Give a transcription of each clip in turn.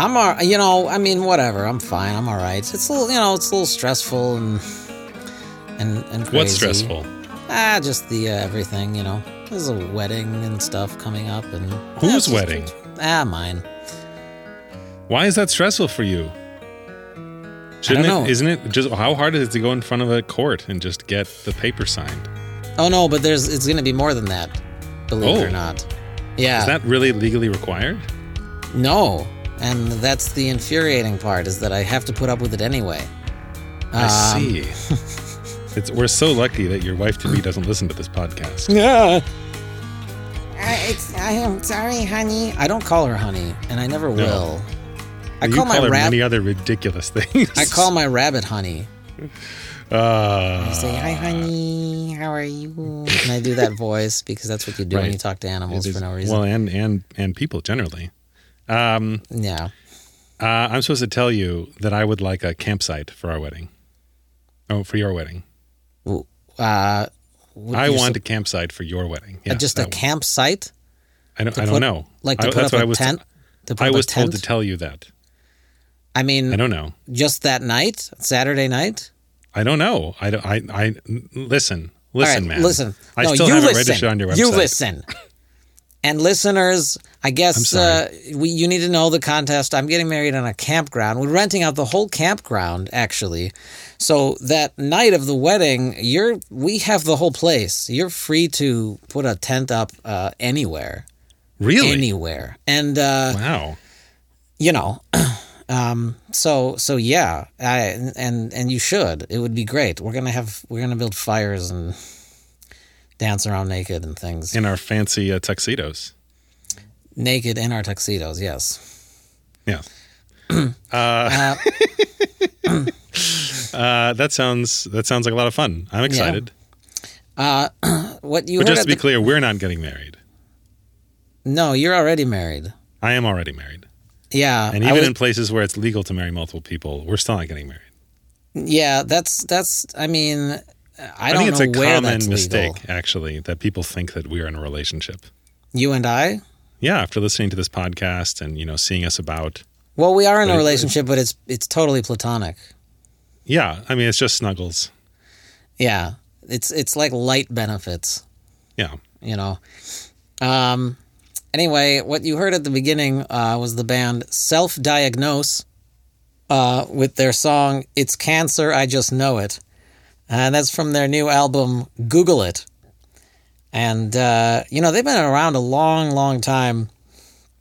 how are you? I'm all, you know, I mean, whatever. I'm fine. I'm all right. It's a little, you know, it's a little stressful and and and crazy. What's stressful? Ah, just the uh, everything, you know. There's a wedding and stuff coming up, and Whose Yeah, it's just- wedding? Ah, mine. Why is that stressful for you? Shouldn't know. it? Isn't it just how hard is it to go in front of a court and just get the paper signed? Oh no, but there's it's going to be more than that. Believe it Oh. or not. Yeah. Is that really legally required? no, and that's the infuriating part is that I have to put up with it anyway. I Um, see. it's, we're so lucky that your wife to be doesn't listen to this podcast. Yeah. I, it's, I am sorry, honey. I don't call her honey, and I never No. will. I you call call my her rabbit. many other ridiculous things. I call my rabbit honey. Uh, I say, "Hi, honey. How are you?" And I do that voice because that's what you do when you talk to animals it for no reason. Well, and and and people generally. Um, yeah. uh, I'm supposed to tell you that I would like a campsite for our wedding. Oh, for your wedding. Uh, I want sup- a campsite for your wedding. uh, just a that- campsite I don't. I don't put- know. like to I, put up a I was. tent. to put I up a was told to tell you that. I mean, I don't know. just that night, Saturday night. I don't know. I don't. I. I listen. Listen, right, man. Listen. I no, still you haven't listen. registered on your website. You listen. And listeners, I guess uh, we, you need to know the contest. I'm getting married on a campground. We're renting out the whole campground, actually. So that night of the wedding, you're we have the whole place. You're free to put a tent up uh, anywhere, Really? anywhere, and uh, wow. you know. Um, so so yeah, I, and and you should. It would be great. We're gonna have we're gonna build fires and dance around naked and things. In our fancy uh, tuxedos. Naked in our tuxedos, yes. Yeah. Uh, Uh, that sounds. That sounds like a lot of fun. I'm excited. what you But just to be the- clear, we're not getting married. No, you're already married. I am already married, Yeah. and even was- in places where it's legal to marry multiple people, we're still not getting married. yeah, that's that's I mean I, don't think it's a common mistake, legal. actually, that people think that we're in a relationship. You and I? Yeah, after listening to this podcast and you know seeing us about, Well, we are in a relationship, but it's it's totally platonic. yeah, I mean it's just snuggles. Yeah. It's it's like light benefits. Yeah, you know. Um, anyway, what you heard at the beginning uh, was the band Self Diagnose uh, with their song It's Cancer, I Just Know It. And that's from their new album, Google It. And, uh, you know, they've been around a long, long time.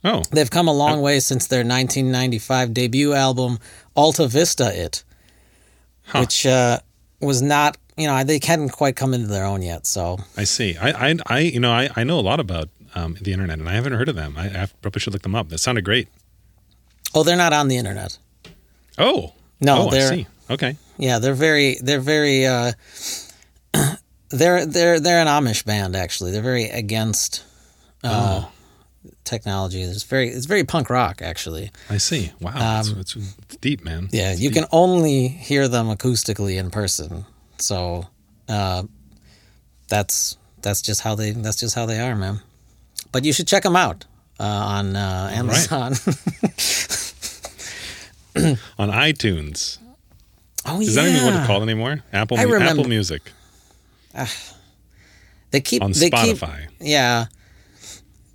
Oh, They've come a long way since their 1995 debut album, Alta Vista It, Huh. which uh, was not, you know, they hadn't quite come into their own yet. So, I see. I, I, I you know, I, I know a lot about um, the internet, and I haven't heard of them. I, I probably should look them up. That sounded great. oh, they're not on the internet. Oh, No, oh, they're. Okay, Yeah, they're very they're very uh they're they're they're an Amish band actually. They're very against uh technology. It's very it's very punk rock actually. I see. Wow, it's, it's, it's deep, man. Um, Yeah, It's you deep. can only hear them acoustically in person. So uh that's that's just how they that's just how they are, man. But you should check them out uh, on uh, Amazon. on iTunes. Oh Is yeah. that even what it's called anymore? Apple, I remember- Apple Music They keep on they keep Spotify. Yeah.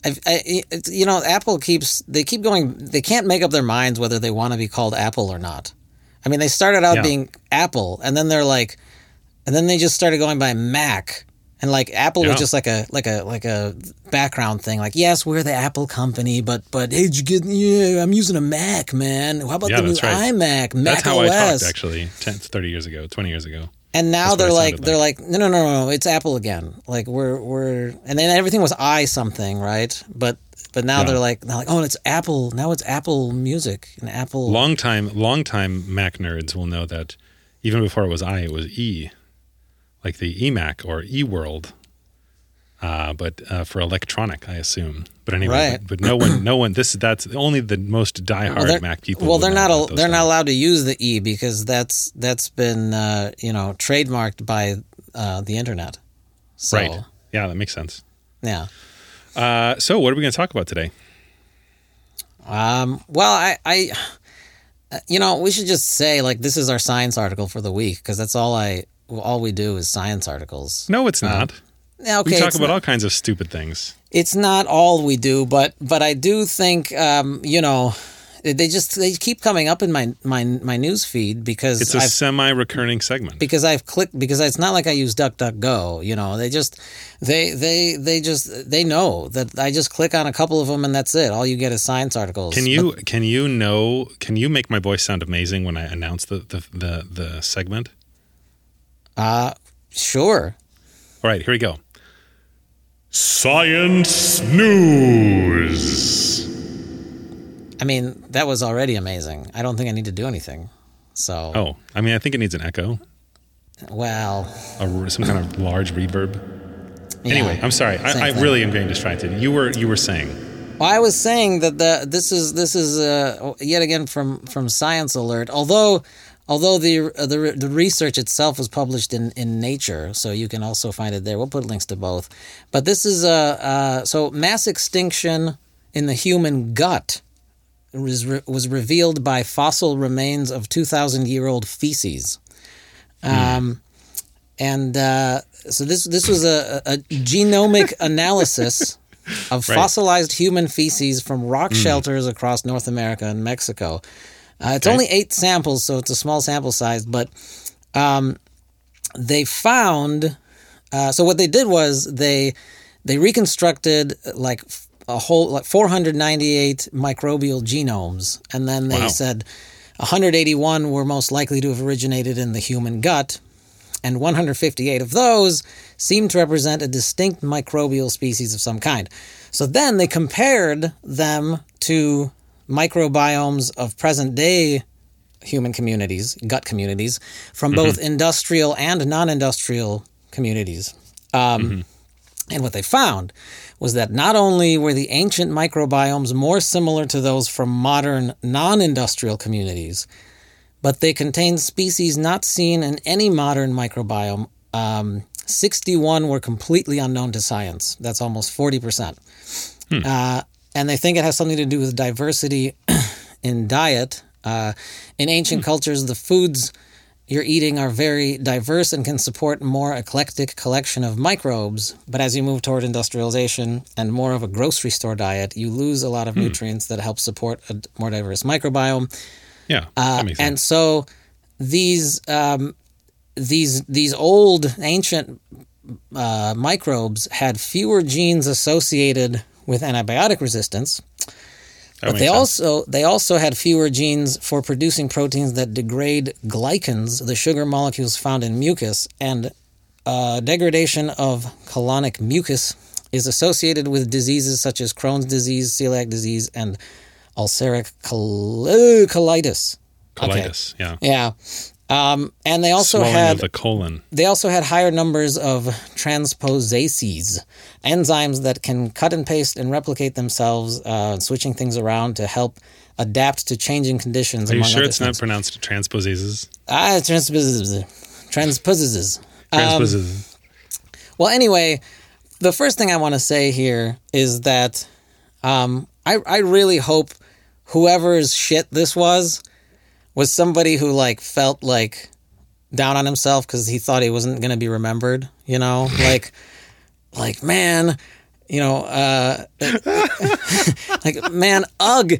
I, I, you know, Apple keeps they keep going. They can't make up their minds whether they want to be called Apple or not. I mean, they started out Yeah. being Apple, and then they're like, and then they just started going by Mac, and like Apple was just like a like a like a background thing. Like, yes, we're the Apple company, but but hey, you get? Yeah, I'm using a Mac, man. How about Yeah, the new right. iMac, Mac That's how OS? I talked actually 10, 30 years ago, 20 years ago. And now they're it like they're like no no no no it's Apple again. Like we're we're and then everything was i something right, but but now Yeah. they're like they're like oh it's Apple now it's Apple Music and Apple. Long time, long time Mac nerds will know that even before it was I, it was E, like the eMac or eWorld. Uh, but uh, for electronic, I assume. But anyway, Right. but, but no one, no one. This that's only the most diehard they're- Mac people. well, they're not al- they're not allowed to use the e because that's that's been uh, you know trademarked by uh, the internet. So, Right. Yeah, that makes sense. Yeah. Uh, so, what are we going to talk about today? Um, well, I, I, uh, you know, we should just say like this is our science article for the week because that's all I, all we do is science articles. No, it's not. Yeah, okay, we talk about not, all kinds of stupid things. it's not all we do, but but I do think, um, you know, they just they keep coming up in my my my news feed because It's a I've semi-recurring segment. because I've clicked because it's not like I use DuckDuckGo. You know, they just they they they just they know that I just click on a couple of them and that's it. All you get is science articles. Can you can you know can you make my voice sound amazing when I announce the the the, the segment? Uh sure. All right, here we go. Science news. I mean, that was already amazing. I don't think I need to do anything. So, Oh, I mean, I think it needs an echo, well, a, some kind of large reverb. yeah, Anyway, I'm sorry. I, I really am getting distracted. You were you were saying. Well, I was saying that the this is this is uh, yet again from from Science Alert. Although although the uh, the the research itself was published in in Nature, so you can also find it there. We'll put links to both. But this is a uh, uh, so mass extinction in the human gut was re- was revealed by fossil remains of two thousand year old feces. Um, and uh, so this this was a, a genomic analysis of Right. fossilized human feces from rock shelters across North America and Mexico. Uh, it's Okay. only eight samples, so it's a small sample size, but um, they found. Uh, so what they did was they they reconstructed like a whole like 498 microbial genomes, and then they Wow. said 181 were most likely to have originated in the human gut, and 158 of those seemed to represent a distinct microbial species of some kind. So then they compared them to microbiomes of present day human communities, gut communities, from both industrial and non industrial communities. Um, And what they found was that not only were the ancient microbiomes more similar to those from modern non industrial communities, but they contained species not seen in any modern microbiome. Um, 61 were completely unknown to science. That's almost 40%. Uh, and they think it has something to do with diversity in diet. Uh, in ancient cultures, the foods you're eating are very diverse and can support more eclectic collection of microbes. But as you move toward industrialization and more of a grocery store diet, you lose a lot of nutrients that help support a more diverse microbiome. Yeah, Uh, and so these um, these these old ancient uh, microbes had fewer genes associated with antibiotic resistance, That but they sense. also they also had fewer genes for producing proteins that degrade glycans, the sugar molecules found in mucus, and uh, degradation of colonic mucus is associated with diseases such as Crohn's disease, celiac disease, and ulceric col- colitis. Okay. colitis. Yeah, Yeah. Um, and they also swelling had the colon. they also had higher numbers of transposases, enzymes that can cut and paste and replicate themselves, uh, switching things around to help adapt to changing conditions. Are you sure it's not pronounced transposases? Ah, transposes. Transposes. Um, Transposases. well, anyway, the first thing I want to say here is that um, I, I really hope whoever's shit this was was somebody who like felt like down on himself because he thought he wasn't going to be remembered. You know, like like man, you know, uh, like man, Ugg.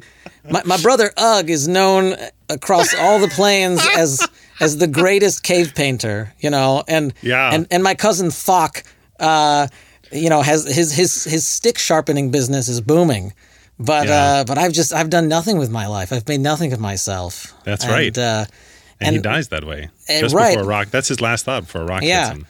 My, my brother Ugg is known across all the plains as as the greatest cave painter. You know, and Yeah. and and my cousin Thok, uh, you know, has his his his stick sharpening business is booming. But Yeah. uh, but I've just I've done nothing with my life. I've made nothing of myself. That's And, right. Uh, and, he dies that way. Eh, Just right. before a rock. That's his last thought before a rock Yeah. hits him.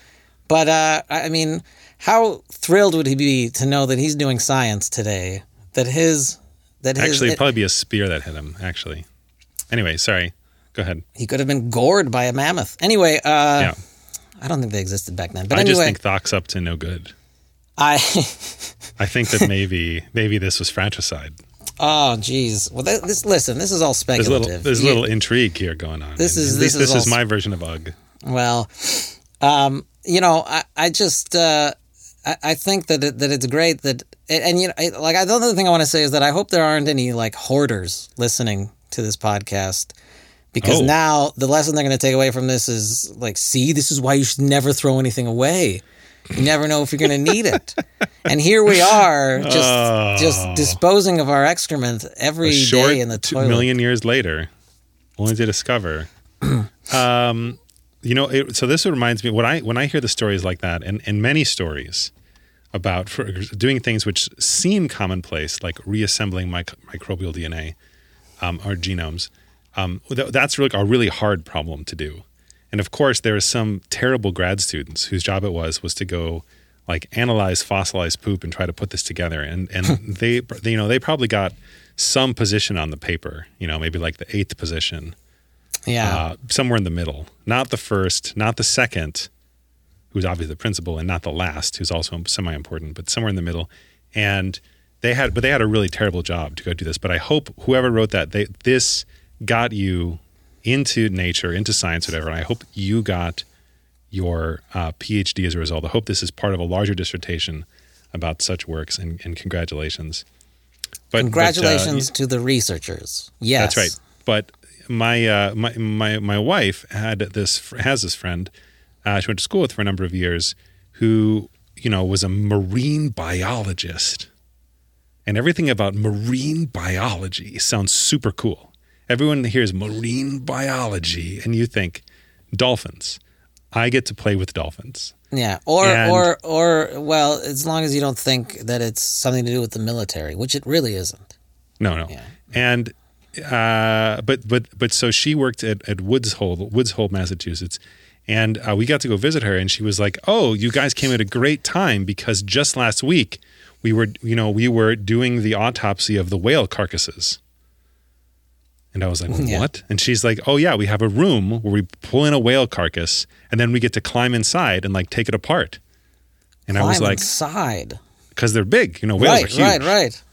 But uh, I mean, how thrilled would he be to know that he's doing science today? That his that his Actually, it'd probably be a spear that hit him, actually. Anyway, sorry. Go ahead. he could have been gored by a mammoth. Anyway, uh, yeah. I don't think they existed back then. But I just think Thok's up to no good. I I think that maybe maybe this was fratricide. oh geez. Well, th- this listen, this is all There's a speculative. little there's little intrigue here going on. This is- this is this is all- my version of Ugg. Well, um, you know, I, I just, uh, I, I think that it, that it's great that and, and you know I- like the other thing I want to say is that I hope there aren't any like hoarders listening to this podcast because Oh. now the lesson they're going to take away from this is like see this is why you should never throw anything away. You never know if you're going to need it. and here we are just Oh. just disposing of our excrement every day in the toilet. million years later, only to discover. um, you know, it, so this reminds me when I when I hear the stories like that, and and many stories about for, doing things which seem commonplace, like reassembling mic- microbial DNA um, or genomes. Um, th- that's really a really hard problem to do. And of course, there are some terrible grad students whose job it was was to go like analyze fossilized poop and try to put this together. And and they, they you know they probably got some position on the paper. You know, maybe like the eighth position, Yeah. uh, somewhere in the middle, not the first, not the second, who's obviously the principal, and not the last, who's also semi-important, but somewhere in the middle. And they had, but they had a really terrible job to go do this. But I hope whoever wrote that, they this got you into nature, into science, whatever. And I hope you got your uh, PhD as a result. I hope this is part of a larger dissertation about such works. And, and congratulations. But but, uh, Congratulations to the researchers. Yes. that's right. But my uh, my my my wife had this has this friend. Uh, she went to school with for a number of years, who you know was a marine biologist, and everything about marine biology sounds super cool. Everyone hears marine biology, and you think dolphins. I get to play with dolphins. Yeah, or And- or or well, as long as you don't think that it's something to do with the military, which it really isn't. No, no. Yeah. And uh, but but but so she worked at at Woods Hole, Woods Hole, Massachusetts, and uh, we got to go visit her, and she was like, "Oh, you guys came at a great time because just last week we were, you know, we were doing the autopsy of the whale carcasses." And I was like, Yeah. "What?" And she's like, "Oh yeah, we have a room where we pull in a whale carcass, and then we get to climb inside and like take it apart." And I was like, inside. "Because they're big, you know, whales are Right, huge." right, right.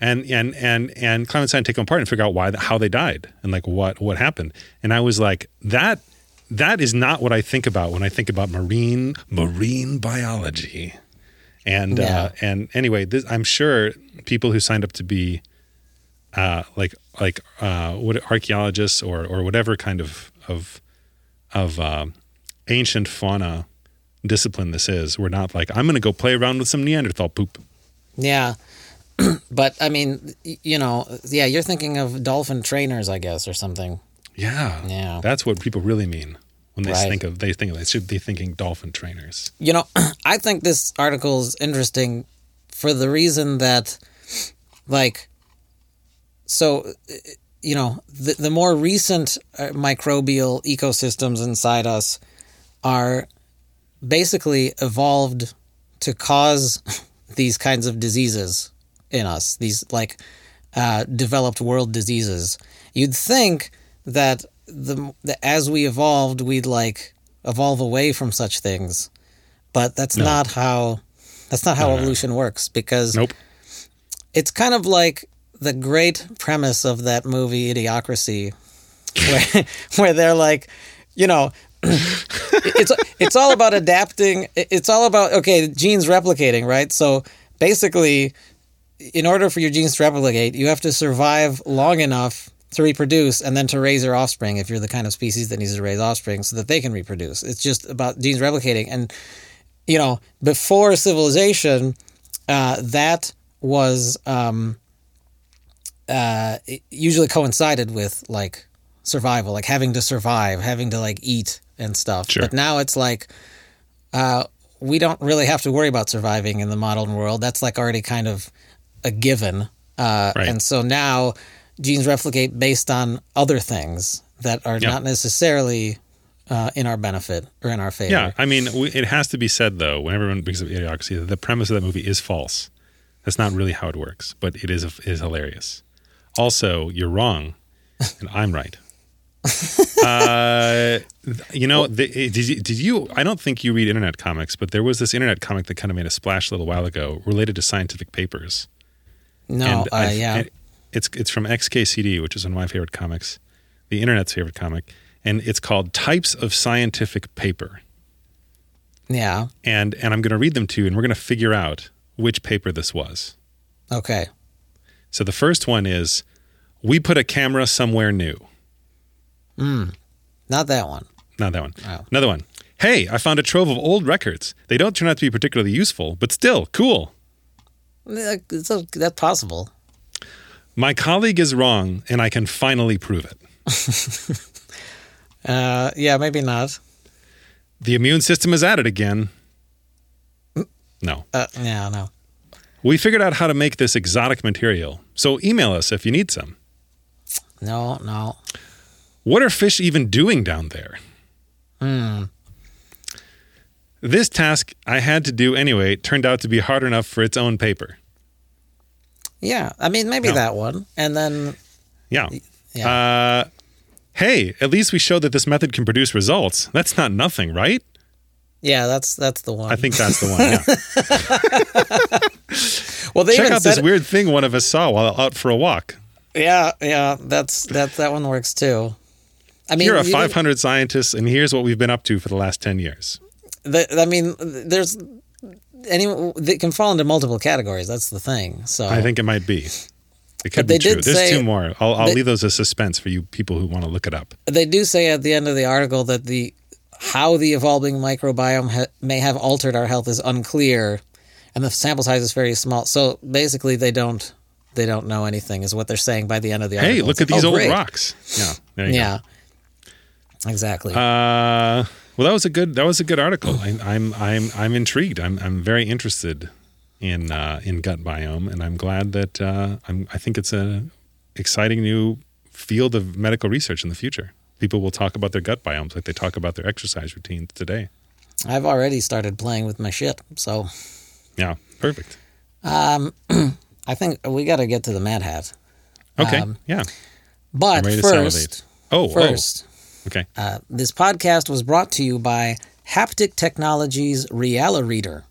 and and and and climb inside and take them apart and figure out why how they died and like what what happened. And I was like, that that is not what I think about when I think about marine marine biology. And Yeah. uh, and anyway, this, I'm sure people who signed up to be uh, like like uh, what archaeologists or or whatever kind of of of um, ancient fauna discipline this is, We're not like I'm going to go play around with some Neanderthal poop. Yeah. but I mean, you know, yeah, you're thinking of dolphin trainers, I guess, or something. Yeah, Yeah. That's what people really mean when they Right. think of they think of they should be thinking dolphin trainers. You know, I think this article is interesting for the reason that, like, so, uh, you know, the, the more recent uh, microbial ecosystems inside us are basically evolved to cause these kinds of diseases in us, these like uh, developed world diseases. You'd think that the, the as we evolved, we'd like evolve away from such things, but that's not how that's not how evolution works because Nope. it's kind of like the great premise of that movie Idiocracy, where where they're like, you know, it's it's all about adapting. It's all about okay, genes replicating, right? So basically, in order for your genes to replicate, you have to survive long enough to reproduce and then to raise your offspring if you're the kind of species that needs to raise offspring so that they can reproduce. It's just about genes replicating. And, you know, before civilization, uh, that was um, uh, usually coincided with like survival, like having to survive, having to like eat and stuff. Sure. But now it's like uh, we don't really have to worry about surviving in the modern world. That's like already kind of a given. Uh, Right. And so now genes replicate based on other things that are Yeah. not necessarily uh, in our benefit or in our favor. Yeah, I mean, we, it has to be said though, when everyone brings up idiocracy, the premise of that movie is false. That's not really how it works, but it is it is hilarious. Also, you're wrong, and I'm right. uh, you know, the, did you, did you? I don't think you read internet comics, but there was this internet comic that kind of made a splash a little while ago related to scientific papers. No, uh, I- yeah. It's it's from XKCD, which is one of my favorite comics, the internet's favorite comic, and it's called Types of Scientific Paper. Yeah. and and I'm going to read them to you, and we're going to figure out which paper this was. Okay. So the first one is, we put a camera somewhere new. Not that one. Not that one. Oh. Another one. Hey, I found a trove of old records. They don't turn out to be particularly useful, but still cool. That's possible. My colleague is wrong, and I can finally prove it. Uh, yeah, maybe not. The immune system is at it again. No. Uh, yeah, no. We figured out how to make this exotic material, so email us if you need some. No, no. What are fish even doing down there? Hmm. This task I had to do anyway turned out to be hard enough for its own paper. Yeah, I mean, maybe No. that one. And then, Yeah. yeah. Uh, hey, at least we showed that this method can produce results. That's not nothing, right? Yeah, that's that's the one. I think that's the one. Yeah. well, they Check out this weird thing one of us saw while out for a walk. Yeah, yeah, that's that that one works too. I mean, you're you 500 scientists, and here's what we've been up to for the last 10 years. the- I mean, there's any they can fall into multiple categories. That's the thing. So I think it might be. It could But they be true. There's say- two more. I'll, I'll they- leave those as suspense for you people who want to look it up. they do say at the end of the article that the how the evolving microbiome ha- may have altered our health is unclear, and the sample size is very small. So basically, they don't they don't know anything, is what they're saying by the end of the article. Hey, look at these oh, old great. rocks. Yeah. There you go. Yeah, exactly. Uh, well, that was a good that was a good article. I, I'm I'm I'm intrigued. I'm I'm very interested in uh, in gut biome, and I'm glad that uh, I'm. I think it's a exciting new field of medical research in the future. People will talk about their gut biomes like they talk about their exercise routines today. I've already started playing with my shit, so Yeah, perfect. I think we got to get to the Mad Hat. Okay, Um, yeah. But I'm ready to first, salivate. Oh, first, oh, okay. uh, this podcast was brought to you by Haptic Technologies Reala Reader.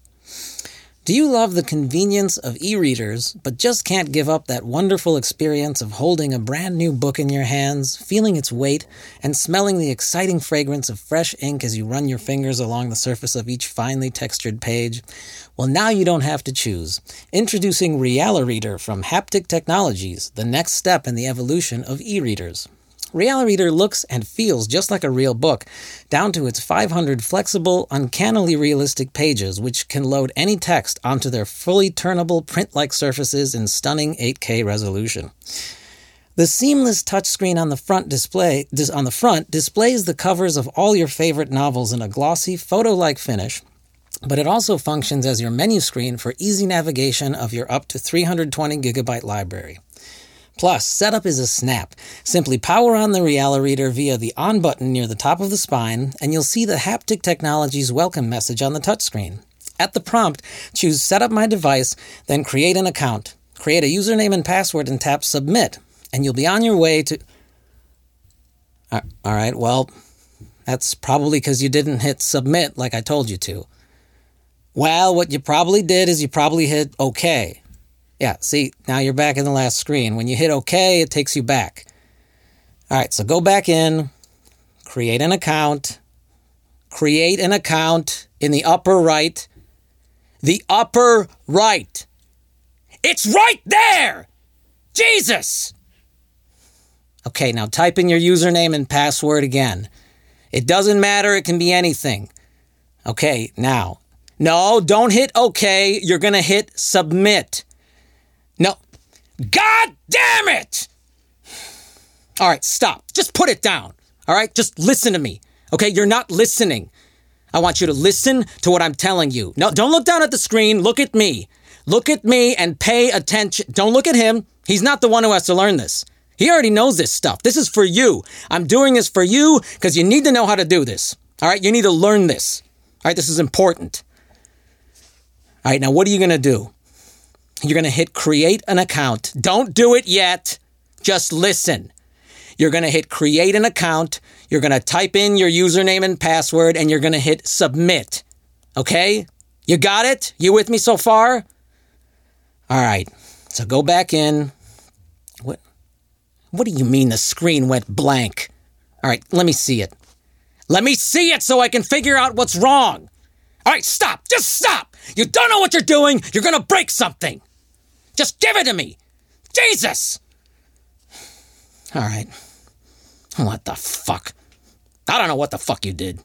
Do you love the convenience of e readers, but just can't give up that wonderful experience of holding a brand new book in your hands, feeling its weight, and smelling the exciting fragrance of fresh ink as you run your fingers along the surface of each finely textured page? Well, now you don't have to choose. Introducing Reala Reader from Haptic Technologies, the next step in the evolution of e readers. Reala Reader looks and feels just like a real book, down to its 500 flexible, uncannily realistic pages, which can load any text onto their fully turnable print like surfaces in stunning 8K resolution. The seamless touchscreen on the front display dis- on the front displays the covers of all your favorite novels in a glossy, photo-like finish, but it also functions as your menu screen for easy navigation of your up to 320 gigabyte library. Plus, setup is a snap. Simply power on the Reala Reader via the on button near the top of the spine, and you'll see the Haptic Technologies welcome message on the touchscreen. At the prompt, choose Set up my device, then create an account. Create a username and password and tap Submit, and you'll be on your way to. All right, well, that's probably because you didn't hit Submit like I told you to. Well, what you probably did is you probably hit OK. Yeah, see, now you're back in the last screen. When you hit OK, it takes you back. All right, so go back in, create an account, create an account in the upper right. The upper right. It's right there! Jesus! Okay, now type in your username and password again. It doesn't matter, it can be anything. Okay, now. No, don't hit OK. You're going to hit submit. God damn it! All right, stop. Just put it down. All right, just listen to me. Okay, you're not listening. I want you to listen to what I'm telling you. No, don't look down at the screen. Look at me. Look at me and pay attention. Don't look at him. He's not the one who has to learn this. He already knows this stuff. This is for you. I'm doing this for you because you need to know how to do this. All right, you need to learn this. All right, this is important. All right, now what are you going to do? You're going to hit create an account. Don't do it yet. Just listen. You're going to hit create an account. You're going to type in your username and password and you're going to hit submit. Okay? You got it? You with me so far? All right. So go back in. What What do you mean the screen went blank? All right, let me see it. Let me see it so I can figure out what's wrong. All right, stop. Just stop. You don't know what you're doing. You're going to break something. Just give it to me. Jesus. All right. What the fuck? I don't know what the fuck you did.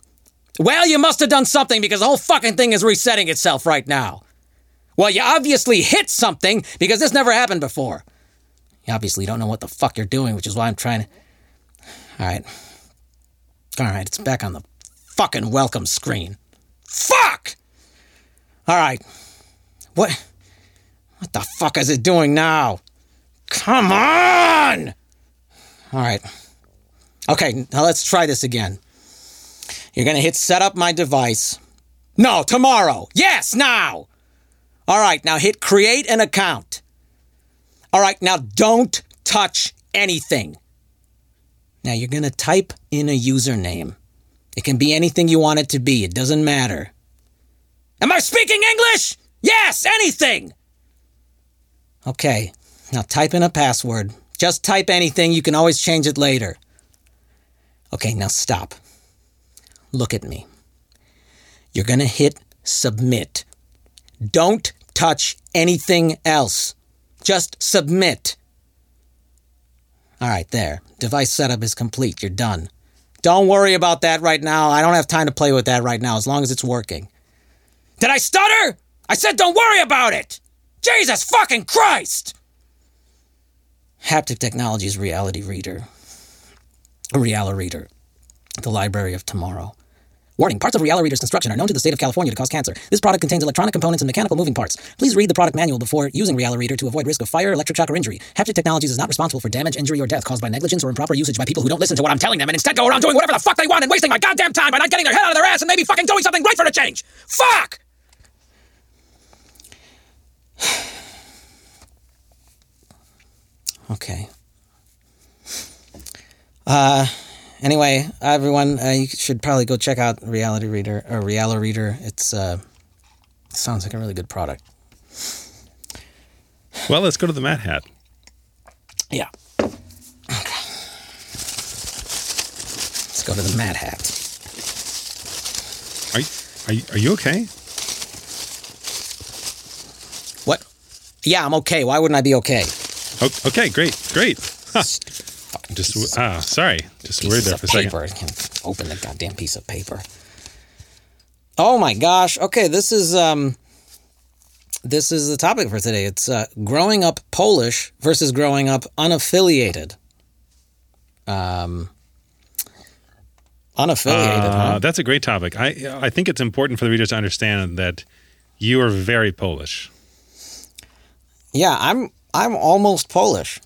Well, you must have done something because the whole fucking thing is resetting itself right now. Well, you obviously hit something because this never happened before. You obviously don't know what the fuck you're doing, which is why I'm trying to. All right. All right, it's back on the fucking welcome screen. Fuck! All right. What? What the fuck is it doing now? Come on! All right. Okay, now let's try this again. You're gonna hit set up my device. No, tomorrow. Yes, now! All right, now hit create an account. All right, now don't touch anything. Now you're gonna type in a username. It can be anything you want it to be, it doesn't matter. Am I speaking English? Yes, anything! Okay, now type in a password. Just type anything, you can always change it later. Okay, now stop. Look at me. You're gonna hit submit. Don't touch anything else. Just submit. All right, there. Device setup is complete. You're done. Don't worry about that right now. I don't have time to play with that right now as long as it's working. Did I stutter? I said don't worry about it! Jesus fucking Christ! Haptic Technologies Reality Reader. Reality Reader. The Library of Tomorrow. Warning, parts of Reality Reader's construction are known to the state of California to cause cancer. This product contains electronic components and mechanical moving parts. Please read the product manual before using Reality Reader to avoid risk of fire, electric shock, or injury. Haptic Technologies is not responsible for damage, injury, or death caused by negligence or improper usage by people who don't listen to what I'm telling them and instead go around doing whatever the fuck they want and wasting my goddamn time by not getting their head out of their ass and maybe fucking doing something right for a change. Fuck! Okay. Uh, anyway, everyone, uh, you should probably go check out Reality Reader or Reality Reader. It's uh, sounds like a really good product. Well, let's go to the Mad Hat. Yeah. Okay. Let's go to the Mad Hat. Are you, are you, are you okay? What? Yeah, I'm okay. Why wouldn't I be okay? Okay, great, great. Huh. Just ah, sorry, just worried there for a second. paper. I can't open the goddamn piece of paper. Oh my gosh. Okay, this is um this is the topic for today. It's uh, growing up Polish versus growing up unaffiliated. Um unaffiliated, Uh, huh? that's a great topic. I I think it's important for the readers to understand that you are very Polish. Yeah, I'm I'm almost Polish.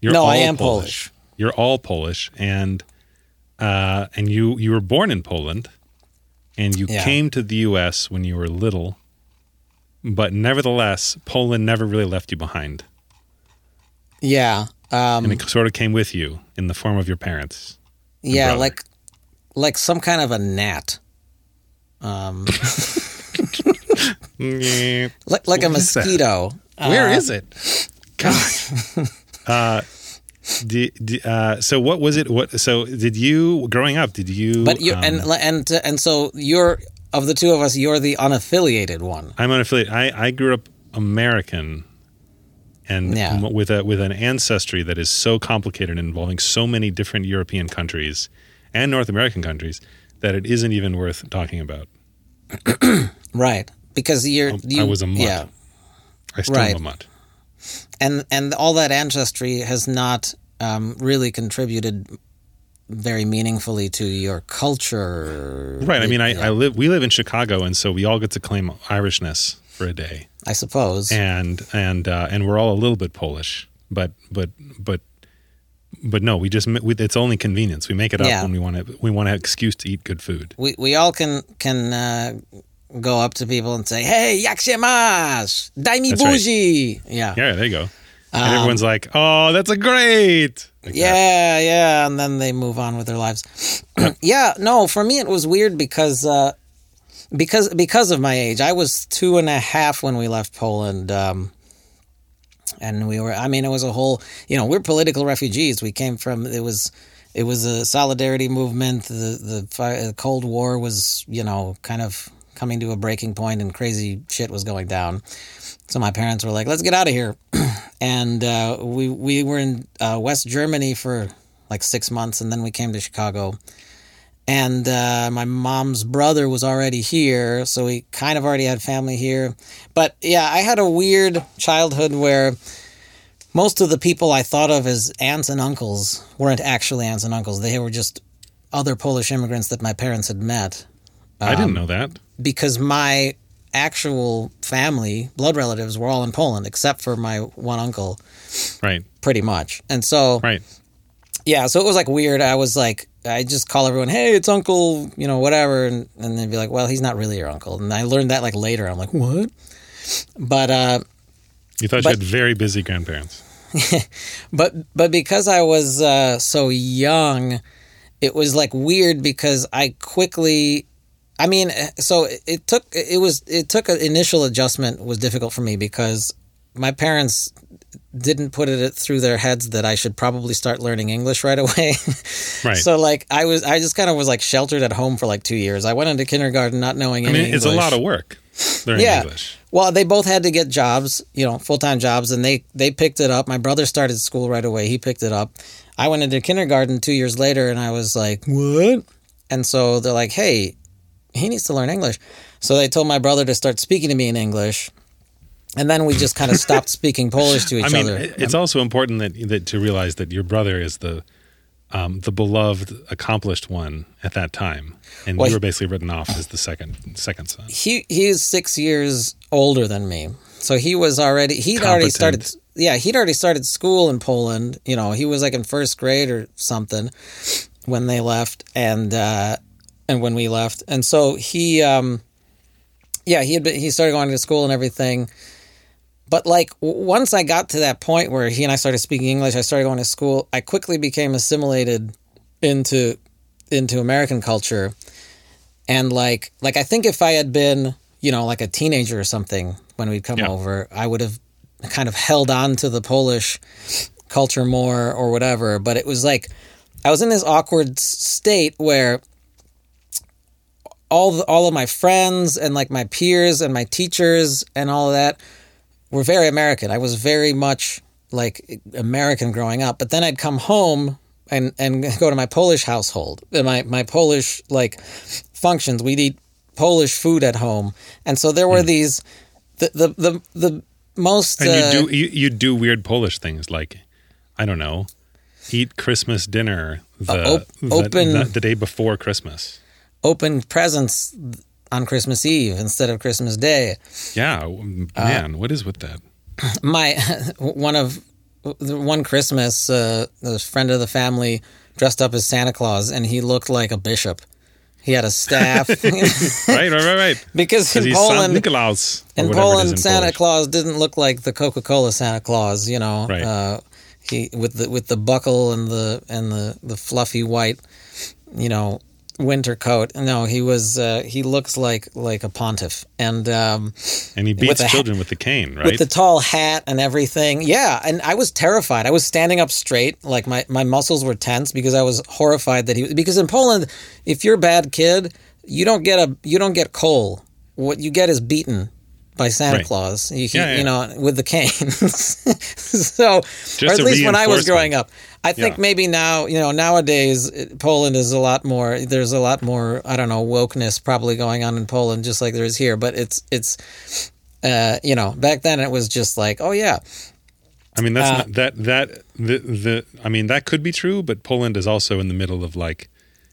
You're No, all I am Polish. You're all Polish, and uh, and you you were born in Poland, and you Yeah. came to the U.S. when you were little, but nevertheless, Poland never really left you behind, Yeah. Um and it sort of came with you in the form of your parents. yeah, brother. like like some kind of a gnat. Um like like a What is that? mosquito. Where Uh, is it? God. uh, uh, so what was it? What? So did you growing up? Did you? But you um, and and and so you're of the two of us, you're the unaffiliated one. I'm unaffiliated. I, I grew up American, and Yeah. with a with an ancestry that is so complicated, involving so many different European countries and North American countries, that it isn't even worth talking about. Right. Because you're you I was a mutt. Yeah. I still Right. am a mutt. And and all that ancestry has not um, really contributed very meaningfully to your culture. Right. I mean, I, Yeah, I live. We live in Chicago, and so we all get to claim Irishness for a day. I suppose. and and uh, and we're all a little bit Polish, but but but but no, we just we, it's only convenience. We make it up Yeah. when we want to. We want an excuse to eat good food. we we all can can uh, go up to people and say, "Hey, jak się masz? Daj mi right. buzi." Yeah. Yeah, there you go. And everyone's like, "Oh, that's a great." Like that. Yeah, yeah, and then they move on with their lives. yeah, no, for me it was weird because uh, because because of my age. I was two and a half when we left Poland, um, and we were. I mean, it was a whole. You know, we're political refugees. We came from. It was. It was a solidarity movement. The the, the Cold War was, you know, kind of coming to a breaking point and crazy shit was going down. So my parents were like, "Let's get out of here," and uh, we we were in uh, West Germany for like six months, and then we came to Chicago. And uh, my mom's brother was already here, so we kind of already had family here. But yeah, I had a weird childhood where most of the people I thought of as aunts and uncles weren't actually aunts and uncles. They were just other Polish immigrants that my parents had met. I didn't know that. Because my actual family, blood relatives, were all in Poland, except for my one uncle, Right. pretty much. And so, Right. yeah, so it was like weird. I was like, I just call everyone, hey, it's uncle, you know, whatever. And, and they'd be like, well, he's not really your uncle. And I learned that like later. I'm like, what? But, uh, You thought But- you had very busy grandparents. but but because I was uh, so young, it was like weird because I quickly. I mean, eh, so it- took it was it took an initial adjustment was difficult for me because my parents didn't put it through their heads that I should probably start learning English right away. Right. so like I was I just kind of was like sheltered at home for like 2 years. I went into kindergarten not knowing I mean, it's a lot of work learning Yeah. English. Well, they both had to get jobs, you know, full time jobs, and they they picked it up. My brother started school right away. He picked it up. I went into kindergarten two years later, and I was like, "What?" And so they're like, "Hey, he needs to learn English." So they told my brother to start speaking to me in English, and then we just kind of stopped speaking Polish to each I mean, other. it- it's also important that that to realize that your brother is the um, the beloved, accomplished one at that time, and Well, you were basically written off as the second second son. he he's six years older than me, so he was already he'd already started. Yeah, he'd already started school in Poland. You know, he was like in first grade or something when they left, and uh, and when we left, and so he, um, yeah, he had been, he started going to school and everything. But like w- once I got to that point where he and I started speaking English, I started going to school. I quickly became assimilated into into American culture and like like I think if I had been you know like a teenager or something when we'd come Yeah. over, over, I would have kind of held on to the Polish culture more or whatever. But it was like I was in this awkward state where all the, all of my friends and like my peers and my teachers and all of that were very American. I was very much like American growing up. But then I'd come home and and go to my Polish household, and my my Polish like functions. We'd eat Polish food at home, and so there were hmm. these the the the, the most And uh, you do you, you do weird Polish things like I don't know, eat Christmas dinner the uh, op- the, open- the, the day before Christmas. Open presents on Christmas Eve instead of Christmas Day. Yeah, Uh, man, what is with that? my one of the one Christmas, uh, a friend of the family dressed up as Santa Claus, and he looked like a bishop. He had a staff right, right, right, right. because in Poland, Nikolaus. or in whatever it is Poland, in Santa Polish. Claus didn't look like the Coca Cola Santa Claus. You know, Right. uh, he with the with the buckle and the and the the fluffy white, you know, winter coat. No, he was uh, he looks like like a pontiff, and um, And he with beats ha- children with the cane, right? with the tall hat and everything. Yeah, and I was terrified. I was standing up straight, like my, my muscles were tense because I was horrified that he because in Poland, if you're a bad kid, you don't get a you don't get coal. What you get is beaten by Santa Right. Claus. You, Yeah, yeah. you know, with the cane. so, or at least when I was growing up. I think Yeah. maybe now, you know, nowadays Poland is a lot more. There's a lot more. I don't know wokeness probably going on in Poland, just like there is here. But it's it's uh, you know, back then it was just like, oh yeah, I mean, that's Uh, not, that that the the. I mean, that could be true, but Poland is also in the middle of like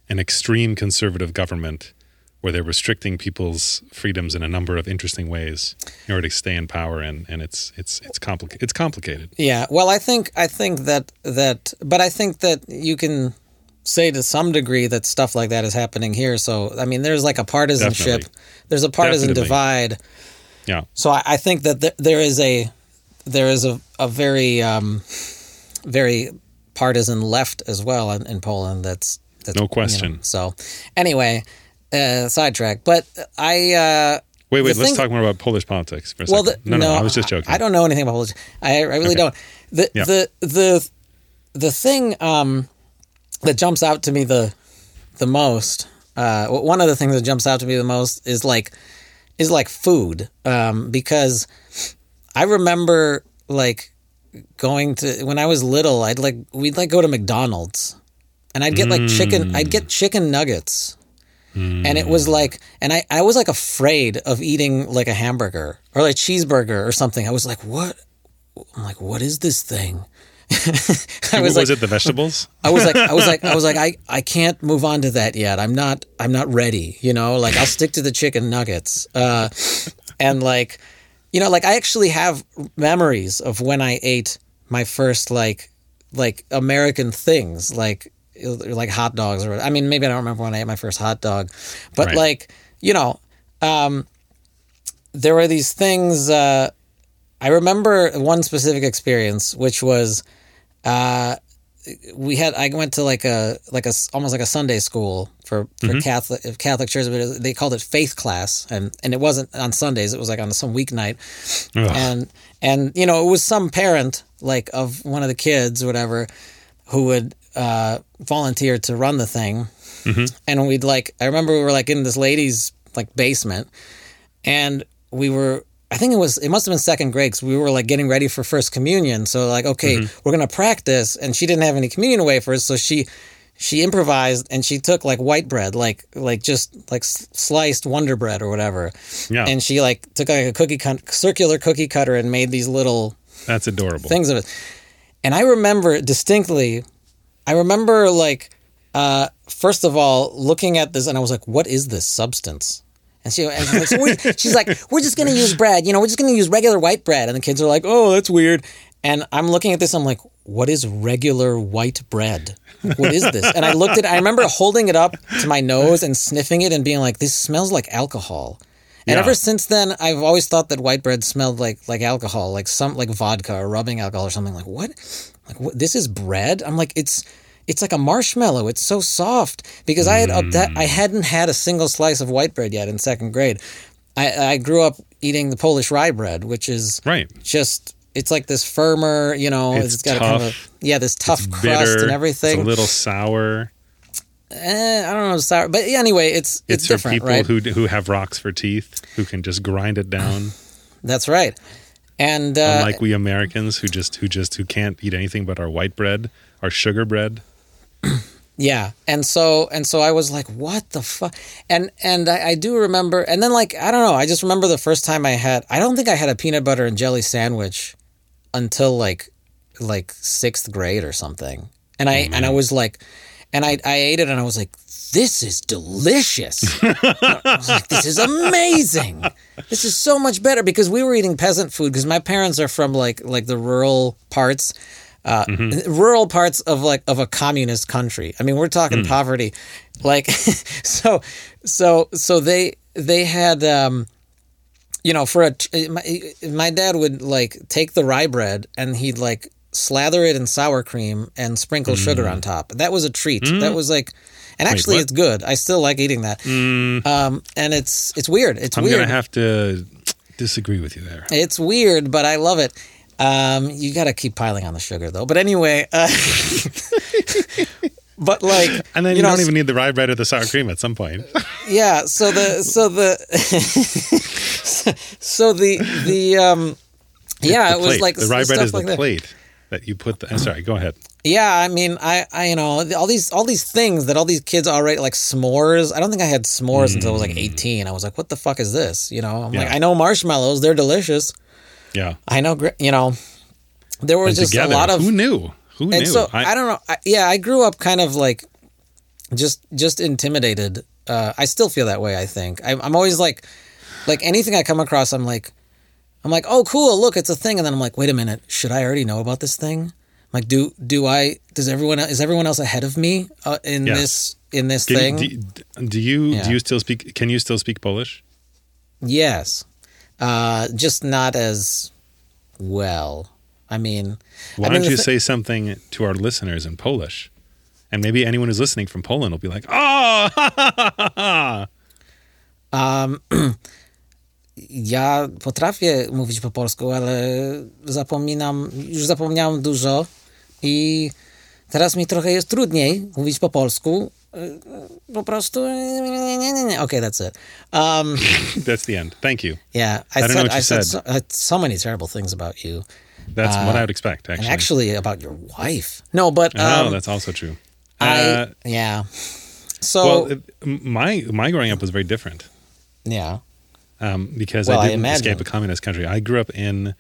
an extreme conservative government where they're restricting people's freedoms in a number of interesting ways in order to stay in power, and and it's it's it's complicated. It's complicated. yeah. Well, I think I think that that, but I think that you can say to some degree that stuff like that is happening here. So I mean, there's like a partisanship. Definitely. There's a partisan Definitely. divide. Yeah. So I, I think that th- there is a there is a, a very um, very partisan left as well in, in Poland. That's, that's No you know, question. so anyway, uh, sidetrack. But I uh, Wait, wait. Let's thing- talk more about Polish politics for a well, second. the, no, no, I was just joking. I, don't know anything about politics. I, I really Okay. don't. The Yeah. the the the thing um, that jumps out to me the the most. Uh, one of the things that jumps out to me the most is like is like food um, because I remember like going to when I was little. I'd like we'd like go to McDonald's and I'd get like chicken. I'd get chicken nuggets. And it was like, and I, I was like afraid of eating like a hamburger or like cheeseburger or something. I was like, what? I'm like, what is this thing? I was, was like, it the vegetables? I was like, I was like, I was like, I, I can't move on to that yet. I'm not, I'm not ready. You know, like I'll stick to the chicken nuggets. Uh, and like, you know, like I actually have memories of when I ate my first like, like American things, like, like hot dogs or I mean, maybe I don't remember when I ate my first hot dog, but Right. like, you know, um, there were these things. Uh, I remember one specific experience, which was uh, we had. I went to like a like a almost like a Sunday school for for Catholic Catholic church, but it- they called it faith class, and and it wasn't on Sundays. It was like on some weeknight, Ugh. and and you know it was some parent like of one of the kids or whatever who would uh, volunteer to run the thing, and we'd like. I remember we were like in this lady's like basement, and we were i think it was it must have been second grade because we were like getting ready for first communion so like okay we're gonna practice and she didn't have any communion wafers so she she improvised and she took like white bread like like just like sliced wonder bread or whatever Yeah. and she like took like a cookie cut, circular cookie cutter and made these little That's adorable. things of it. And I remember distinctly, I remember like, uh, first of all, looking at this and I was like, what is this substance? And she, and she's, like, so we're, she's like, we're just going to use bread. You know, we're just going to use regular white bread. And the kids are like, oh, that's weird. And I'm looking at this, I'm like, what is regular white bread? What is this? And I looked at I remember holding it up to my nose and sniffing it and being like, this smells like alcohol. And Yeah. ever since then, I've always thought that white bread smelled like like alcohol, like some like vodka or rubbing alcohol or something. Like what? Like what? This is bread? I'm like it's it's like a marshmallow. It's so soft because I had up that I hadn't had a single slice of white bread yet in second grade. I, I grew up eating the Polish rye bread, which is Right. just it's like this firmer, you know, It's it's got a kind of tough. yeah, this tough crust bitter. and everything. It's a little sour. eh, I don't know, sour, but anyway, it's it's, It's, for people right? who who have rocks for teeth, who can just grind it down. That's right. And uh, Unlike we Americans who just who just who can't eat anything but our white bread, our sugar bread. Yeah, and so and so I was like, "What the fuck?" And and I, I do remember, and then like I don't know, I just remember the first time I had. I don't think I had a peanut butter and jelly sandwich until like like sixth grade or something, and I and I was like, and I I ate it and I was like, "This is delicious." I was like, "This is amazing. This is so much better." Because we were eating peasant food because my parents are from like like the rural parts uh, rural parts of like of a communist country. I mean, we're talking poverty, like so so so they they had um, you know for a my, my dad would like take the rye bread and he'd like slather it in sour cream and sprinkle sugar on top. That was a treat. That was like. And actually, what? it's good. I still like eating that. Um, and it's it's weird. It's I'm weird. gonna have to disagree with you there. It's weird, but I love it. Um, you got to keep piling on the sugar, though. But anyway, uh, but like, And then you, you know, don't even need the rye bread or the sour cream at some point. yeah. So the so the so the the um, yeah, The it was like the rye bread stuff is the that. plate that you put. The, I'm sorry. Go ahead. Yeah, I mean, I, I, you know, all these, all these things that all these kids already like s'mores. I don't think I had s'mores until I was like eighteen. I was like, what the fuck is this? You know, I'm like, Mm. I know marshmallows, they're delicious. Yeah. I know, you know, there was And just together, a lot of who knew? Who and knew? so I, don't know. I, yeah, I grew up kind of like just just intimidated. Uh, I still feel that way. I think I, I'm always like like anything I come across, I'm like I'm like, oh, cool, look, it's a thing, and then I'm like, wait a minute, should I already know about this thing? I'm like, do do I? Does everyone is everyone else ahead of me uh, in Yes. this in this Can- thing? do, you- do you Yeah. do you still speak? Can you still speak Polish? yes, uh, just not as well. I mean, Why I mean, don't you thi- say something to our listeners in Polish? And maybe anyone who's listening from Poland will be like, "Oh, ha, ha, ha, ha, ha." Ja potrafię mówić po polsku, ale zapominam, już zapomniałem dużo i teraz mi trochę jest trudniej mówić po polsku, po prostu. Okay, that's it. Um, That's the end. Thank you. yeah, I, don't know said, what you I said, said. so, I so many terrible things about you, That's what I would expect. and Actually. actually about your wife. No, but oh, um, that's also true. I Uh, yeah. So well, my my growing up was very different. yeah, um, because Well, I I didn't imagine. escape a communist country. I grew up in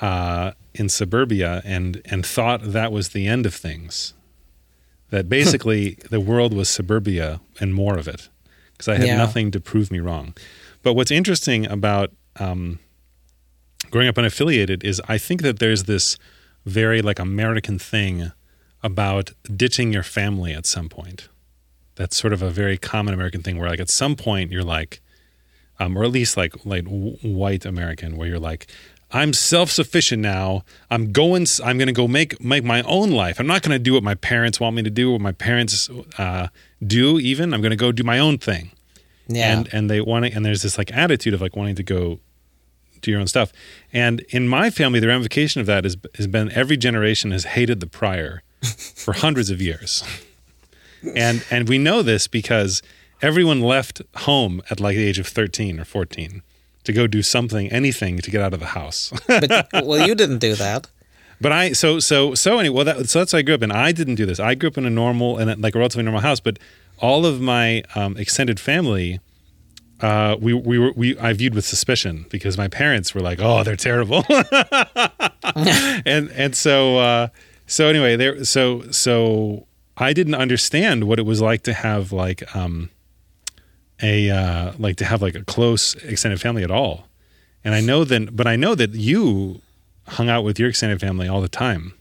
uh, in suburbia and and thought that was the end of things. That basically the world was suburbia and more of it, because I had Yeah. nothing to prove me wrong. But what's interesting about um, growing up unaffiliated is I think that there's this very like American thing about ditching your family at some point. That's sort of a very common American thing where like at some point you're like, um, or at least like like white American, where you're like, I'm self sufficient now. I'm going. I'm going to go make make my own life. I'm not going to do what my parents want me to do, what my parents uh, do. Even I'm going to go do my own thing. yeah, And and they want to. And there's this like attitude of like wanting to go do your own stuff. And in my family, the ramification of that has has been every generation has hated the prior for hundreds of years. And and we know this because everyone left home at like the age of 13 or 14 to go do something, anything to get out of the house. but well, you didn't do that. but I so so so anyway, well that, so that's how I grew up and I didn't do this. I grew up in a normal and like a relatively normal house, but all of my um, extended family uh, we we were we I viewed with suspicion because my parents were like, "Oh, they're terrible," and and so uh, so anyway, there so so I didn't understand what it was like to have like um a uh, like to have like a close extended family at all, and I know then, but I know that you hung out with your extended family all the time.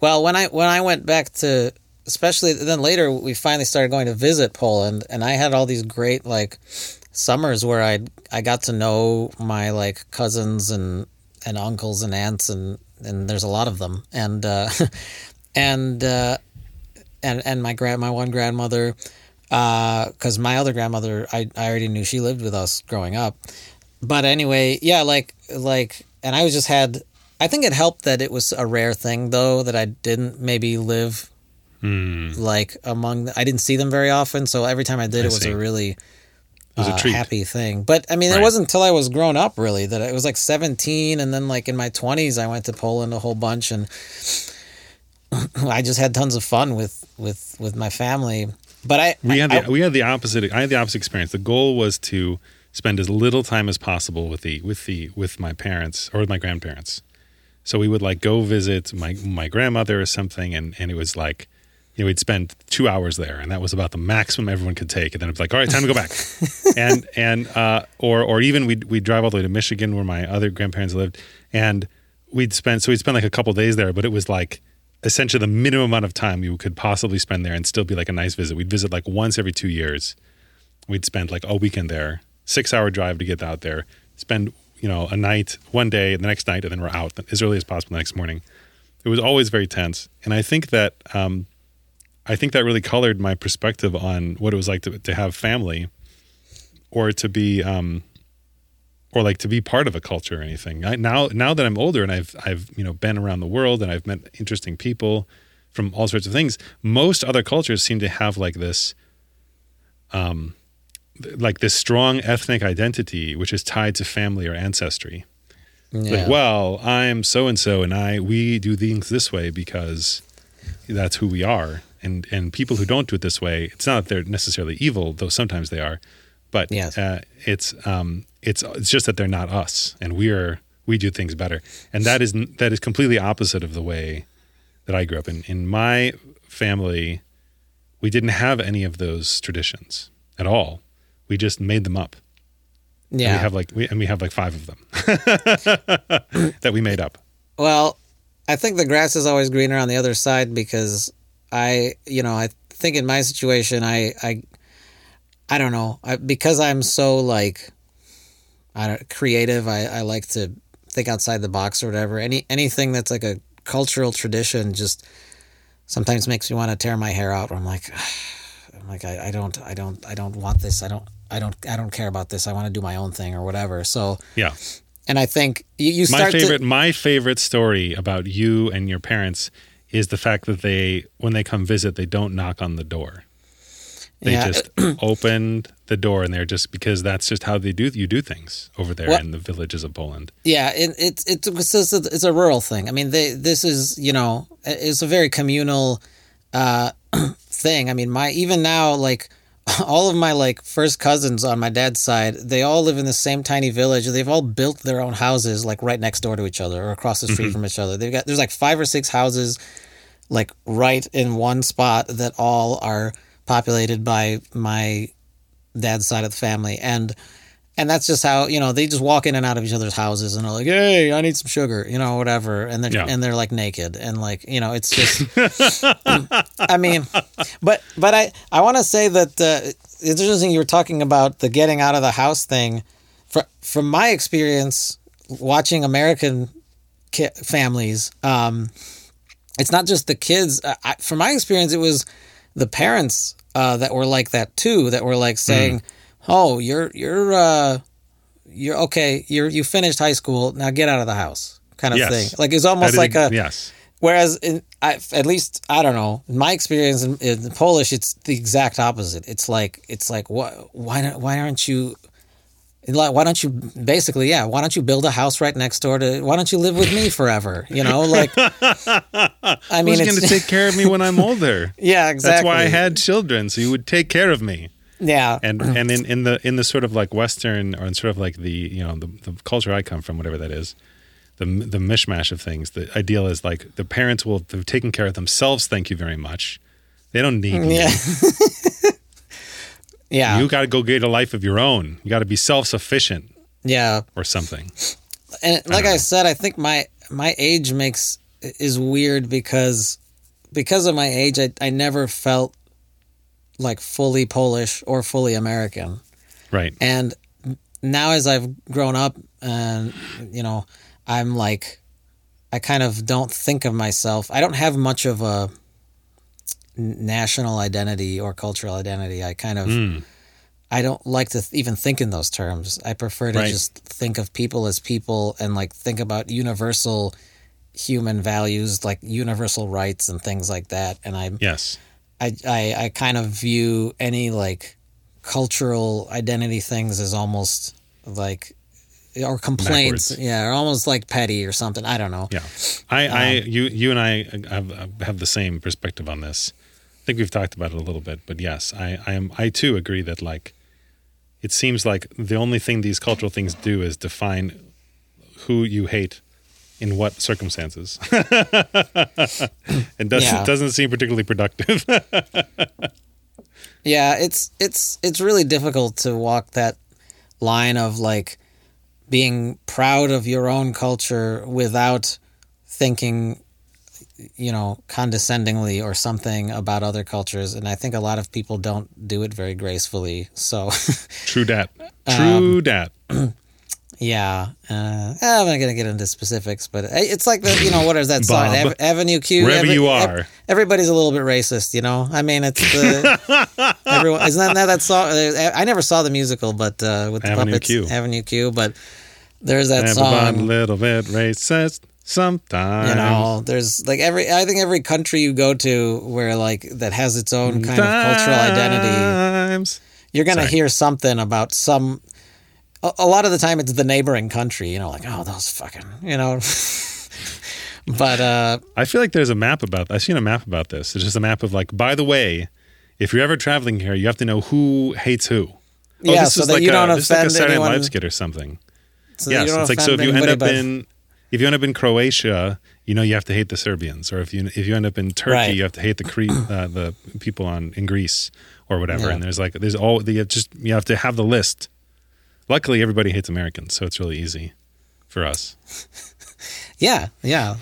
Well, when I when I went back to, especially then later, we finally started going to visit Poland, and I had all these great like summers where I I got to know my like cousins and and uncles and aunts and and there's a lot of them and uh, and uh, and and my grand my one grandmother because my other grandmother I I already knew she lived with us growing up, but anyway, yeah, like like, and I was just had. I think it helped that it was a rare thing though that I didn't maybe live Hmm. like among. The, I didn't see them very often, so every time I did, I it was see. a really was uh, a happy thing. But I mean, it wasn't until I was grown up really that it was like seventeen, and then like in my twenties, I went to Poland a whole bunch, and I just had tons of fun with with with my family. But I We had I- the we had the opposite. I had the opposite experience. The goal was to spend as little time as possible with the with the with my parents or with my grandparents. So we would like go visit my my grandmother or something, and and it was like. You know, we'd spend two hours there, and that was about the maximum everyone could take. And then it's like, all right, time to go back. and and uh, or or even we'd we'd drive all the way to Michigan where my other grandparents lived, and we'd spend so we'd spend like a couple days there. But it was like essentially the minimum amount of time you could possibly spend there and still be like a nice visit. We'd visit like once every two years. We'd spend like a weekend there, six hour drive to get out there, spend, you know, a night, one day, the next night, and then we're out as early as possible the next morning. It was always very tense. And I think that, um, I think that really colored my perspective on what it was like to, to have family or to be, um, or like to be part of a culture or anything. I, now, now that I'm older and I've, I've, you know, been around the world and I've met interesting people from all sorts of things, most other cultures seem to have like this, um, like this strong ethnic identity, which is tied to family or ancestry. yeah. Like, well, I'm so and so, and I we do things this way because that's who we are. And and people who don't do it this way, it's not that they're necessarily evil, though sometimes they are. But Yes. uh, it's um it's it's just that they're not us, and we're we do things better, and that is that is completely opposite of the way that I grew up in. In my family, we didn't have any of those traditions at all. We just made them up. And yeah. we have like we and we have like five of them that we made up. Well, I think the grass is always greener on the other side because I, you know, I think in my situation, I, I, I don't know, I, because I'm so like, I don't creative. I, I like to think outside the box or whatever. Any anything that's like a cultural tradition just sometimes makes me want to tear my hair out. Where I'm like, I'm like, I, I don't, I don't, I don't want this. I don't, I don't, I don't care about this. I want to do my own thing or whatever. So, Yeah. and I think you, you My favorite to, my favorite story about you and your parents is the fact that they when they come visit they don't knock on the door. They Yeah. just opened the door, and they're just because that's just how they do you do things over there Well- in the villages of Poland. Yeah, it, it's it's it's just a, it's a rural thing. I mean, they this is you know it's a very communal uh, thing. I mean, my even now like all of my like first cousins on my dad's side, they all live in the same tiny village. They've all built their own houses like right next door to each other or across the street from each other. They've got there's like five or six houses like right in one spot that all are populated by my dad's side of the family and and that's just how you know they just walk in and out of each other's houses and are like hey i need some sugar you know whatever and they're Yeah. and they're like naked and like you know it's just i mean but but i i want to say that uh, it's interesting you were talking about the getting out of the house thing Fr from my experience watching american ki- families um it's not just the kids. I, from my experience, it was the parents uh, that were like that too. That were like saying, "Oh, you're you're uh, you're okay. You're you finished high school. Now get out of the house." Kind of Yes. thing. Like it's almost That like a. yes, Whereas in I, at least I don't know. In my experience in, in Polish, it's the exact opposite. It's like it's like what why not why aren't you like why don't you basically yeah why don't you build a house right next door to why don't you live with me forever you know like I mean who's it's going to take care of me when I'm older? yeah exactly That's why I had children, so you would take care of me. yeah And and in, in the in the sort of like Western or in sort of like the you know the, the culture I come from, whatever that is, the the mishmash of things. The ideal is like the parents will have taken care of themselves. Thank you very much. They don't need you. yeah yeah You got to go get a life of your own. You got to be self sufficient yeah or something. and like don't I, said, I think my my age makes is weird because because of my age, I I never felt like fully Polish or fully American, Right. and now as I've grown up and you know, I'm like I kind of don't think of myself. I don't have much of a national identity or cultural identity. I kind of Mm. I don't like to th- even think in those terms. I prefer to Right. just think of people as people and like think about universal human values, like universal rights and things like that. And I, Yes. I, I, I kind of view any like cultural identity things as almost like or complaints, Backwards. yeah, or almost like petty or something. I don't know. Yeah, I, I, Um, you, you and I have have the same perspective on this. I think we've talked about it a little bit, but yes, I, I am, I too agree that like, it seems like the only thing these cultural things do is define who you hate in what circumstances. And it doesn't Yeah. doesn't seem particularly productive. Yeah, it's it's it's really difficult to walk that line of like being proud of your own culture without thinking you know condescendingly or something about other cultures and I think a lot of people don't do it very gracefully. So True dat. Um, True dat. yeah, uh, I'm not gonna get into specifics, but it's like the you know what is that song Bob, Ave- Avenue Q? wherever you ev- are. everybody's a little bit racist, you know. I mean, it's the everyone isn't that that song? I never saw the musical, but uh, with the Avenue puppets, Q. Avenue Q. But there's that Everyone a song. little bit racist sometimes. You know, there's like every I think every country you go to where like that has its own kind of cultural identity, you're gonna hear something about some. A, a lot of the time, it's the neighboring country. You know, like oh, those fucking, you know. but uh, I feel like there's a map about. I've seen a map about this. It's just a map of like. By the way, if you're ever traveling here, you have to know who hates who. Oh, Yeah, this so is that like you a, don't is like a Saturday anyone- Live skit or something. so yes, it's like so. If you end up in if you end up in Croatia, you know you have to hate the Serbians, or if you if you end up in Turkey, Right. you have to hate the Cre- uh, the people on in Greece or whatever. Yeah. And there's like there's all the just you have to have the list. Luckily, everybody hates Americans, so it's really easy for us. Yeah, yeah.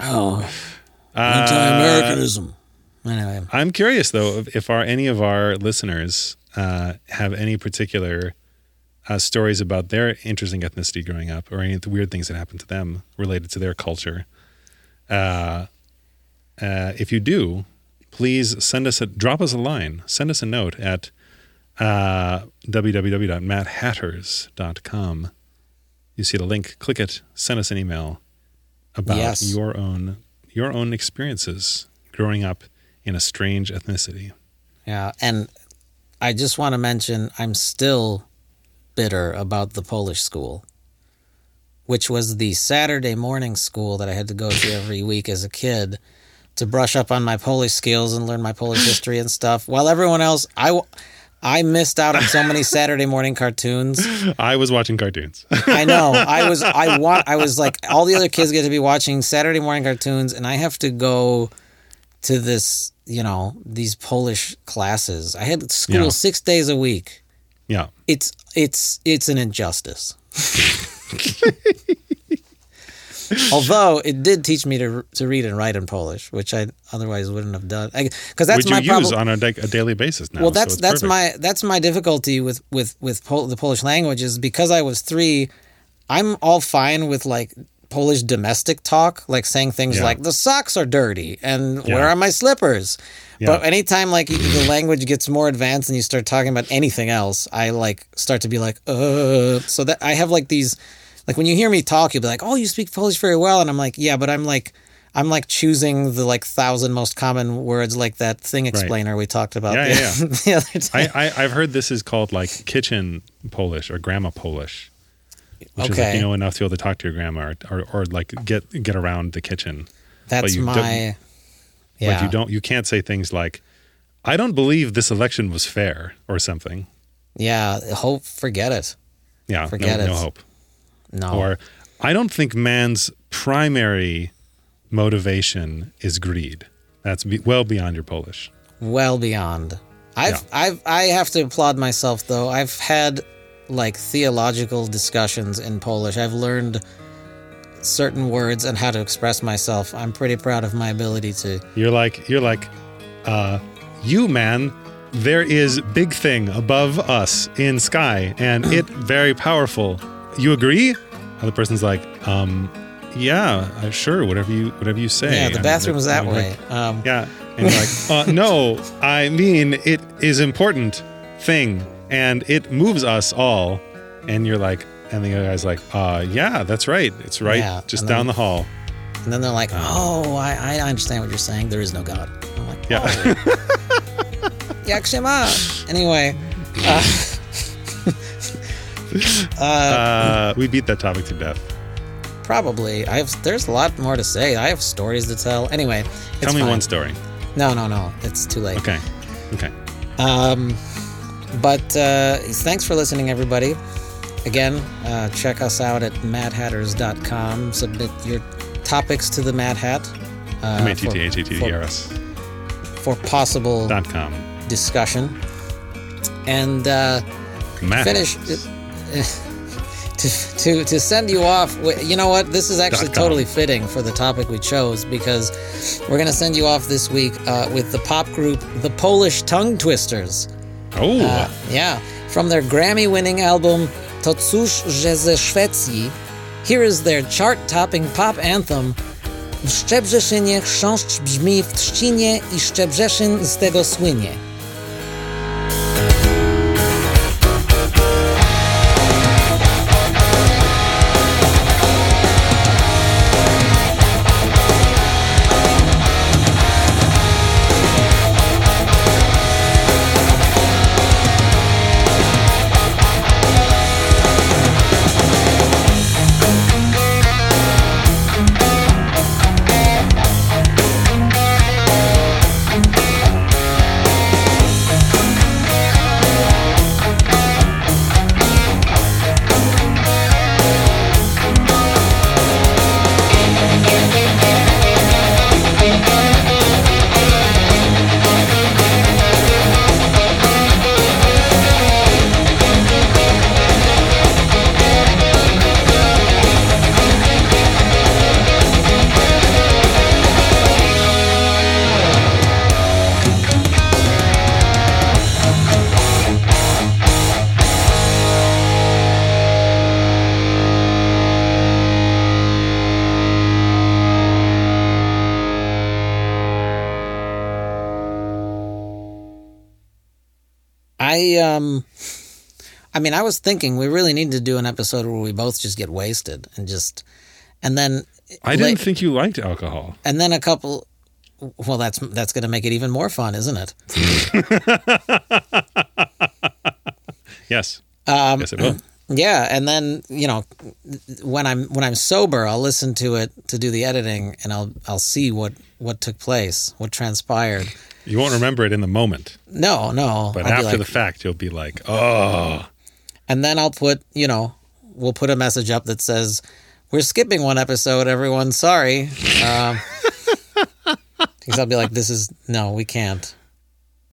Oh, Uh, anti-Americanism. Anyway, I'm curious though if, if our any of our listeners uh, have any particular uh, stories about their interesting ethnicity growing up, or any of the weird things that happened to them related to their culture. Uh, uh, if you do, please send us a drop us a line, send us a note at uh, www.matthatters.com. You see the link, click it, send us an email about Yes. your own your own experiences growing up in a strange ethnicity. Yeah, and I just want to mention I'm still bitter about the Polish school, which was the Saturday morning school that I had to go to every week as a kid to brush up on my Polish skills and learn my Polish history and stuff. While everyone else, I. I missed out on so many Saturday morning cartoons. I was watching cartoons. I know. I was I want I was like all the other kids get to be watching Saturday morning cartoons and I have to go to this, you know, these Polish classes. I had school Yeah. 6 days a week. Yeah. It's it's it's an injustice. Although it did teach me to to read and write in Polish, which I otherwise wouldn't have done. Because that's Which my you use on a, da- a daily basis now. Well, that's it's that's perfect. my that's my difficulty with with with Pol- the Polish language is because I was three. I'm all fine with like Polish domestic talk, like saying things Yeah. like "the socks are dirty" and Yeah. "where are my slippers." Yeah. But anytime like the language gets more advanced and you start talking about anything else, I like start to be like, uh. So that I have like these, like when you hear me talk, you'll be like, "Oh, you speak Polish very well," and I'm like, "Yeah," but I'm like. I'm like choosing the like thousand most common words, like that thing explainer we talked about Yeah, the, yeah, yeah. the other time. I, I, I've heard this is called like kitchen Polish or grandma Polish, which is like you know enough to be able to talk to your grandma or, or, or like get get around the kitchen. That's you my. don't- Yeah. Like you don't you can't say things like, "I don't believe this election was fair" or something. Yeah. Hope. Forget it. Yeah, Forget no, it. no hope. No. Or I don't think man's primary motivation is greed. That's be, well beyond your Polish. well beyond. I've. I've. I have to applaud myself though. I've had like theological discussions in Polish. I've learned certain words and how to express myself. I'm pretty proud of my ability to. You're like you're like, uh, you man. There is big thing above us in sky, and it very powerful. You agree? Other person's like, um, yeah, uh, sure, whatever you whatever you say. Yeah. The bathroom they're- that way. like, Um, yeah, and you're like, uh, no, I mean it is important thing, and it moves us all. And you're like, and the other guy's like, uh, yeah, that's right. It's right, Yeah, just down then- the hall. and then they're like, "Oh, I, I understand what you're saying. There is no God." I'm like, Yeah. "Oh." Jak się ma? Anyway. Uh, Uh, we beat that topic to death. Probably. I have. There's a lot more to say. I have stories to tell. Anyway, it's Tell me fine. one story. No, no, no. It's too late. Okay. Okay. Um, but uh, thanks for listening, everybody. Again, uh, check us out at matthatters.com. Submit your topics to the Mad Hat uh, M A T T H A T T R S for, for possible dot com. discussion. And uh, finish to, to to send you off you know what this is actually totally fitting for the topic we chose because we're going to send you off this week uh, with the pop group the polish tongue twisters Oh, uh, yeah. From their grammy winning album to cóż że ze szwecji here is their chart-topping pop anthem. W Szczebrzeszynie chrząszcz brzmi w trzcinie i Szczebrzeszyn z tego słynie um I mean I was thinking we really need to do an episode where we both just get wasted and just and then I didn't think you liked alcohol. and then a couple Well, that's that's going to make it even more fun, isn't it? Yes. Um, yes, it will. Yeah, and then you know, when I'm when I'm sober, I'll listen to it to do the editing, and I'll I'll see what what took place, what transpired. You won't remember it in the moment, No, no, but I'll after like- the fact, you'll be like, "Oh, and then I'll put you know, we'll put a message up that says, "We're skipping one episode, everyone. Sorry." Um, because I'll be like, "This is no, we can't.